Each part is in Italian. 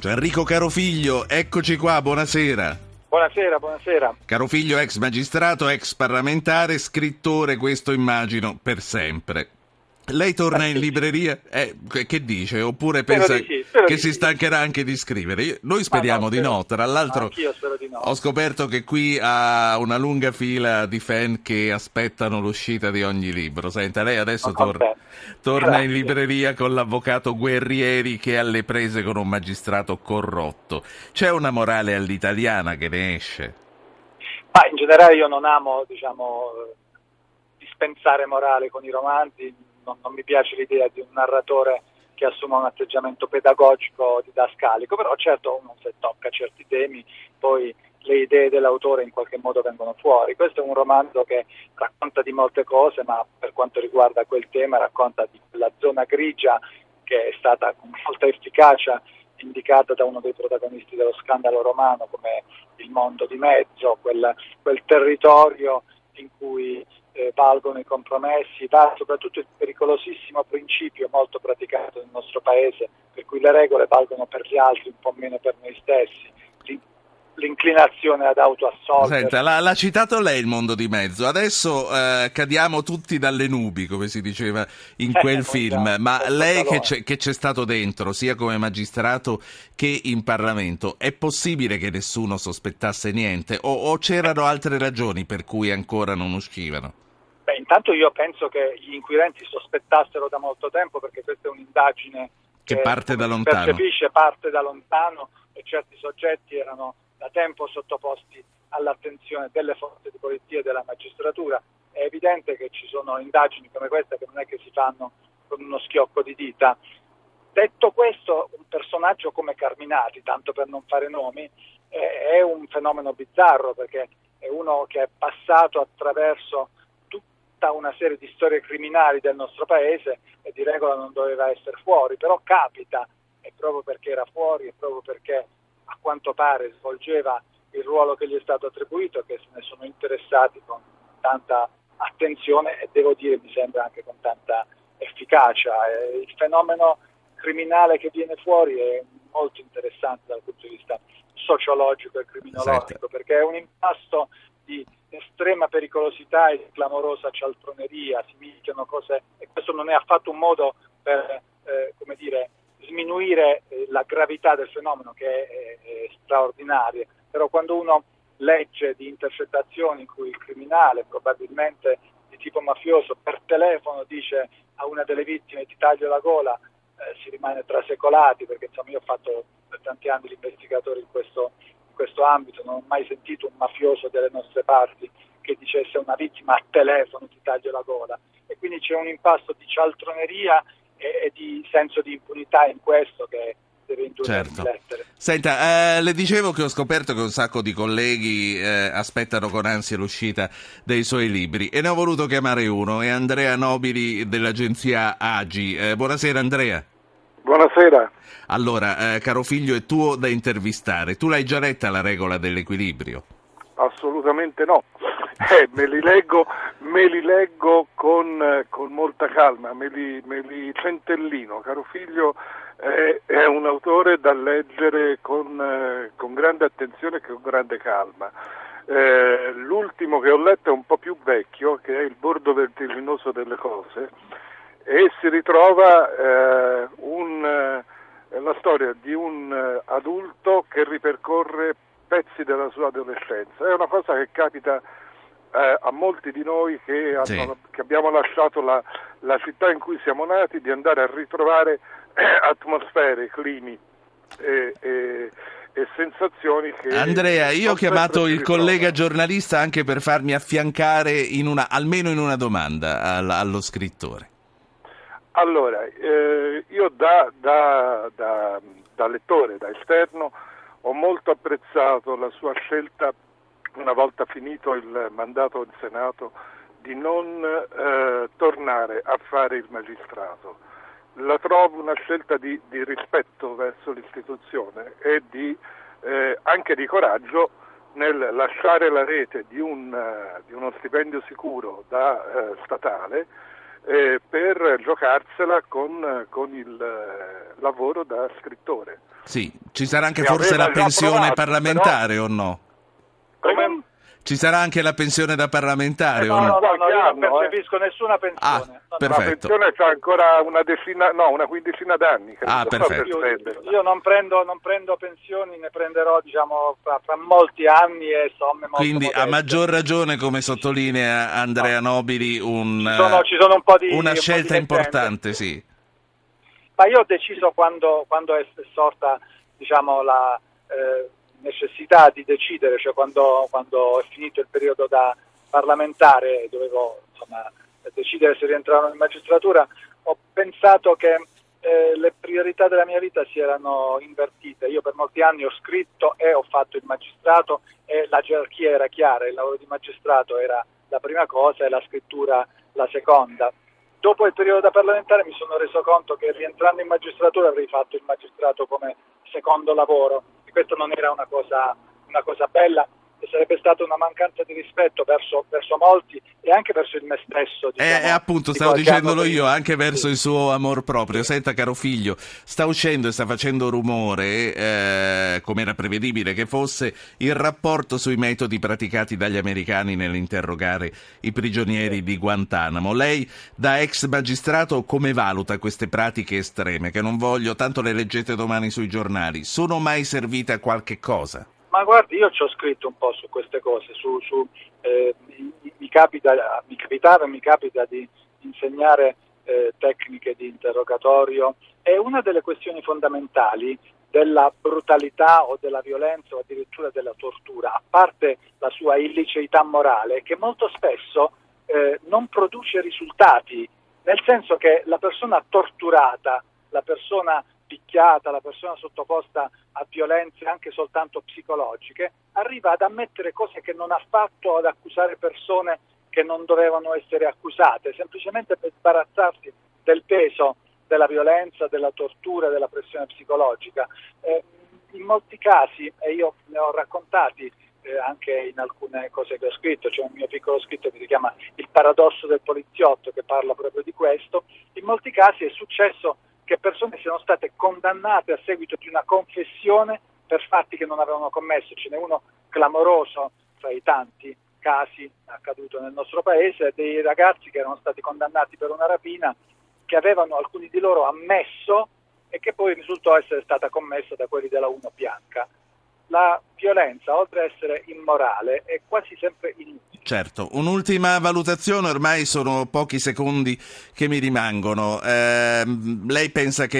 Gianrico Carofiglio, eccoci qua, buonasera. Buonasera, buonasera. Carofiglio, ex magistrato, ex parlamentare, scrittore, questo immagino per sempre. Lei torna in libreria? Eh, che dice? Oppure pensa sì, che si stancherà anche di scrivere? Noi speriamo no, di no. Tra l'altro, Anch'io spero di no. ho scoperto che qui ha una lunga fila di fan che aspettano l'uscita di ogni libro. Senta, lei adesso Sono torna, in libreria con l'avvocato Guerrieri che è alle prese con un magistrato corrotto. C'è una morale all'italiana che ne esce? Ma in generale io non amo, diciamo, eh, dispensare morale con i romanzi, non, non mi piace l'idea di un narratore che assume un atteggiamento pedagogico didascalico, però certo uno se tocca certi temi poi le idee dell'autore in qualche modo vengono fuori. Questo è un romanzo che racconta di molte cose, ma per quanto riguarda quel tema racconta di quella zona grigia che è stata con molta efficacia indicata da uno dei protagonisti dello scandalo romano come il mondo di mezzo, quel, quel territorio in cui eh, valgono i compromessi, va soprattutto il pericolosissimo principio molto praticato nel nostro paese, per cui le regole valgono per gli altri, un po' meno per noi stessi, L'in- l'inclinazione ad autoassolvere. Senta, l'ha, l'ha citato lei il mondo di mezzo, adesso eh, cadiamo tutti dalle nubi, come si diceva in Eh, quel eh, film, buongiorno, ma lei che c'è, che c'è stato dentro, sia come magistrato che in Parlamento, è possibile che nessuno sospettasse niente? O, o c'erano altre ragioni per cui ancora non uscivano? Beh, intanto io penso che gli inquirenti sospettassero da molto tempo perché questa è un'indagine Che parte da lontano. percepisce parte da lontano e certi soggetti erano da tempo sottoposti all'attenzione delle forze di polizia e della magistratura. È evidente che ci sono indagini come questa che non è che si fanno con uno schiocco di dita. Detto questo, un personaggio come Carminati, tanto per non fare nomi, eh, è un fenomeno bizzarro perché è uno che è passato attraverso tutta una serie di storie criminali del nostro paese e di regola non doveva essere fuori, però capita, e proprio perché era fuori, e proprio perché a quanto pare svolgeva il ruolo che gli è stato attribuito, che se ne sono interessati con tanta attenzione e devo dire mi sembra anche con tanta efficacia. Il fenomeno criminale che viene fuori è molto interessante dal punto di vista sociologico e criminologico, Certo. perché è un impasto di estrema pericolosità e clamorosa cialtroneria, si mischiano cose e questo non è affatto un modo per eh, come dire, sminuire eh, la gravità del fenomeno che è, è- straordinaria, però quando uno legge di intercettazioni in cui il criminale, probabilmente di tipo mafioso, per telefono dice a una delle vittime ti taglio la gola, eh, si rimane trasecolati perché insomma io ho fatto per tanti anni l'investigatore in questo, questo ambito, non ho mai sentito un mafioso delle nostre parti che dicesse a una vittima a telefono ti taglio la gola e quindi c'è un impasto di cialtroneria e, e di senso di impunità in questo che deve indurre Certo. riflettere. Senta, eh, le dicevo che ho scoperto che un sacco di colleghi eh, aspettano con ansia l'uscita dei suoi libri e ne ho voluto chiamare uno, è Andrea Nobili dell'agenzia Agi. Eh, buonasera Andrea. Buonasera. Allora, eh, caro figlio, è tuo da intervistare. Tu l'hai già letta la regola dell'equilibrio? Assolutamente no. Eh, me li leggo, me li leggo con, eh, con molta calma, me li, me li centellino. Caro figlio, eh, è un autore da leggere con, eh, con grande attenzione e con grande calma. Eh, l'ultimo che ho letto è un po' più vecchio, che è Il bordo vertiginoso delle cose, e si ritrova eh, un, eh, la storia di un eh, adulto che ripercorre pezzi della sua adolescenza. È una cosa che capita eh, a molti di noi che, hanno- Sì. che abbiamo lasciato la, la città in cui siamo nati di andare a ritrovare eh, atmosfere, climi e, e- e sensazioni che... Andrea, io ho chiamato il collega giornalista anche per farmi affiancare in una, almeno in una domanda al- allo scrittore. Allora, eh, io da, da- da- da lettore, da esterno, ho molto apprezzato la sua scelta, una volta finito il mandato in Senato, di non eh, tornare a fare il magistrato. La trovo una scelta di, di rispetto verso l'istituzione e di, eh, anche di coraggio nel lasciare la rete di, un, eh, di uno stipendio sicuro da eh, statale eh, per giocarsela con, con il eh, lavoro da scrittore. Sì, ci sarà anche forse la pensione provato, parlamentare però... o no? Come? Ci sarà anche la pensione da parlamentare? Eh, no, no, no, no, io non percepisco eh. nessuna pensione. Ah, perfetto. La pensione c'ha ancora una decina, no, una quindicina d'anni. Ah, perfetto. Io, io non, prendo, non, prendo, pensioni, ne prenderò diciamo fra, fra molti anni e somme molto Quindi modeste. a maggior ragione, come sottolinea Andrea Nobili, un, ci sono, ci sono un po di, una un scelta di importante, sì. Ma io ho deciso quando, quando è sorta diciamo, la... Eh, necessità di decidere, cioè quando, quando, è finito il periodo da parlamentare dovevo insomma, decidere se rientrare in magistratura, ho pensato che eh, le priorità della mia vita si erano invertite. Io per molti anni ho scritto e ho fatto il magistrato e la gerarchia era chiara, il lavoro di magistrato era la prima cosa e la scrittura la seconda. Dopo il periodo da parlamentare mi sono reso conto che rientrando in magistratura avrei fatto il magistrato come secondo lavoro questo non era una cosa, una cosa bella sarebbe stata una mancanza di rispetto verso, verso, molti e anche verso il me stesso. Diciamo, eh, appunto, stavo dicendolo io, anche verso sì. il suo amor proprio. Senta, caro figlio, sta uscendo e sta facendo rumore, eh, come era prevedibile che fosse, il rapporto sui metodi praticati dagli americani nell'interrogare i prigionieri di Guantanamo. Lei, da ex magistrato, come valuta queste pratiche estreme, che non voglio, tanto le leggete domani sui giornali, sono mai servite a qualche cosa? Ma guardi, io ci ho scritto un po' su queste cose, su, su, eh, mi, mi, capita, mi capitava mi capita di insegnare eh, tecniche di interrogatorio. E una delle questioni fondamentali della brutalità o della violenza o addirittura della tortura, a parte la sua illiceità morale, che molto spesso eh, non produce risultati, nel senso che la persona torturata, la persona picchiata, la persona sottoposta a violenze anche soltanto psicologiche, arriva ad ammettere cose che non ha fatto, ad accusare persone che non dovevano essere accusate, semplicemente per sbarazzarsi del peso della violenza, della tortura, della pressione psicologica. Eh, in molti casi, e io ne ho raccontati eh, anche in alcune cose che ho scritto, c'è un mio piccolo scritto che si chiama Il paradosso del poliziotto che parla proprio di questo, in molti casi è successo persone siano state condannate a seguito di una confessione per fatti che non avevano commesso. Ce n'è uno clamoroso tra i tanti casi accaduto nel nostro paese, dei ragazzi che erano stati condannati per una rapina che avevano alcuni di loro ammesso e che poi risultò essere stata commessa da quelli della 1 bianca la violenza, oltre ad essere immorale, è quasi sempre inutile. Certo, un'ultima valutazione, ormai sono pochi secondi che mi rimangono. Eh, lei pensa che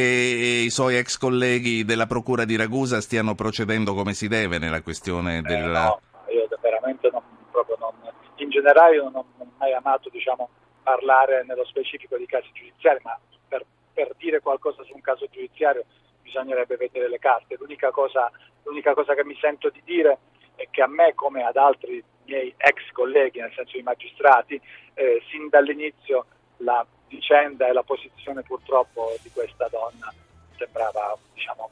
i suoi ex colleghi della Procura di Ragusa stiano procedendo come si deve nella questione del... Eh no, io veramente non, proprio non, in generale non, non ho mai amato diciamo, parlare nello specifico di casi giudiziari, ma per, per dire qualcosa su un caso giudiziario bisognerebbe vedere le carte. L'unica cosa, l'unica cosa che mi sento di dire è che a me, come ad altri miei ex colleghi, nel senso i magistrati, eh, sin dall'inizio la vicenda e la posizione purtroppo di questa donna sembrava diciamo,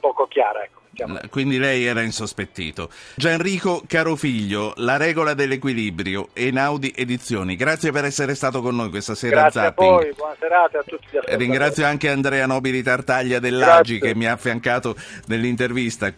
poco chiara. Ecco. Quindi lei era insospettito. Gianrico Carofiglio, La regola dell'equilibrio, Einaudi Edizioni. Grazie per essere stato con noi questa sera Grazie a Zapping. Grazie a voi, buona serata a tutti gli Ringrazio anche Andrea Nobili Tartaglia dell'Agi Grazie. che mi ha affiancato nell'intervista.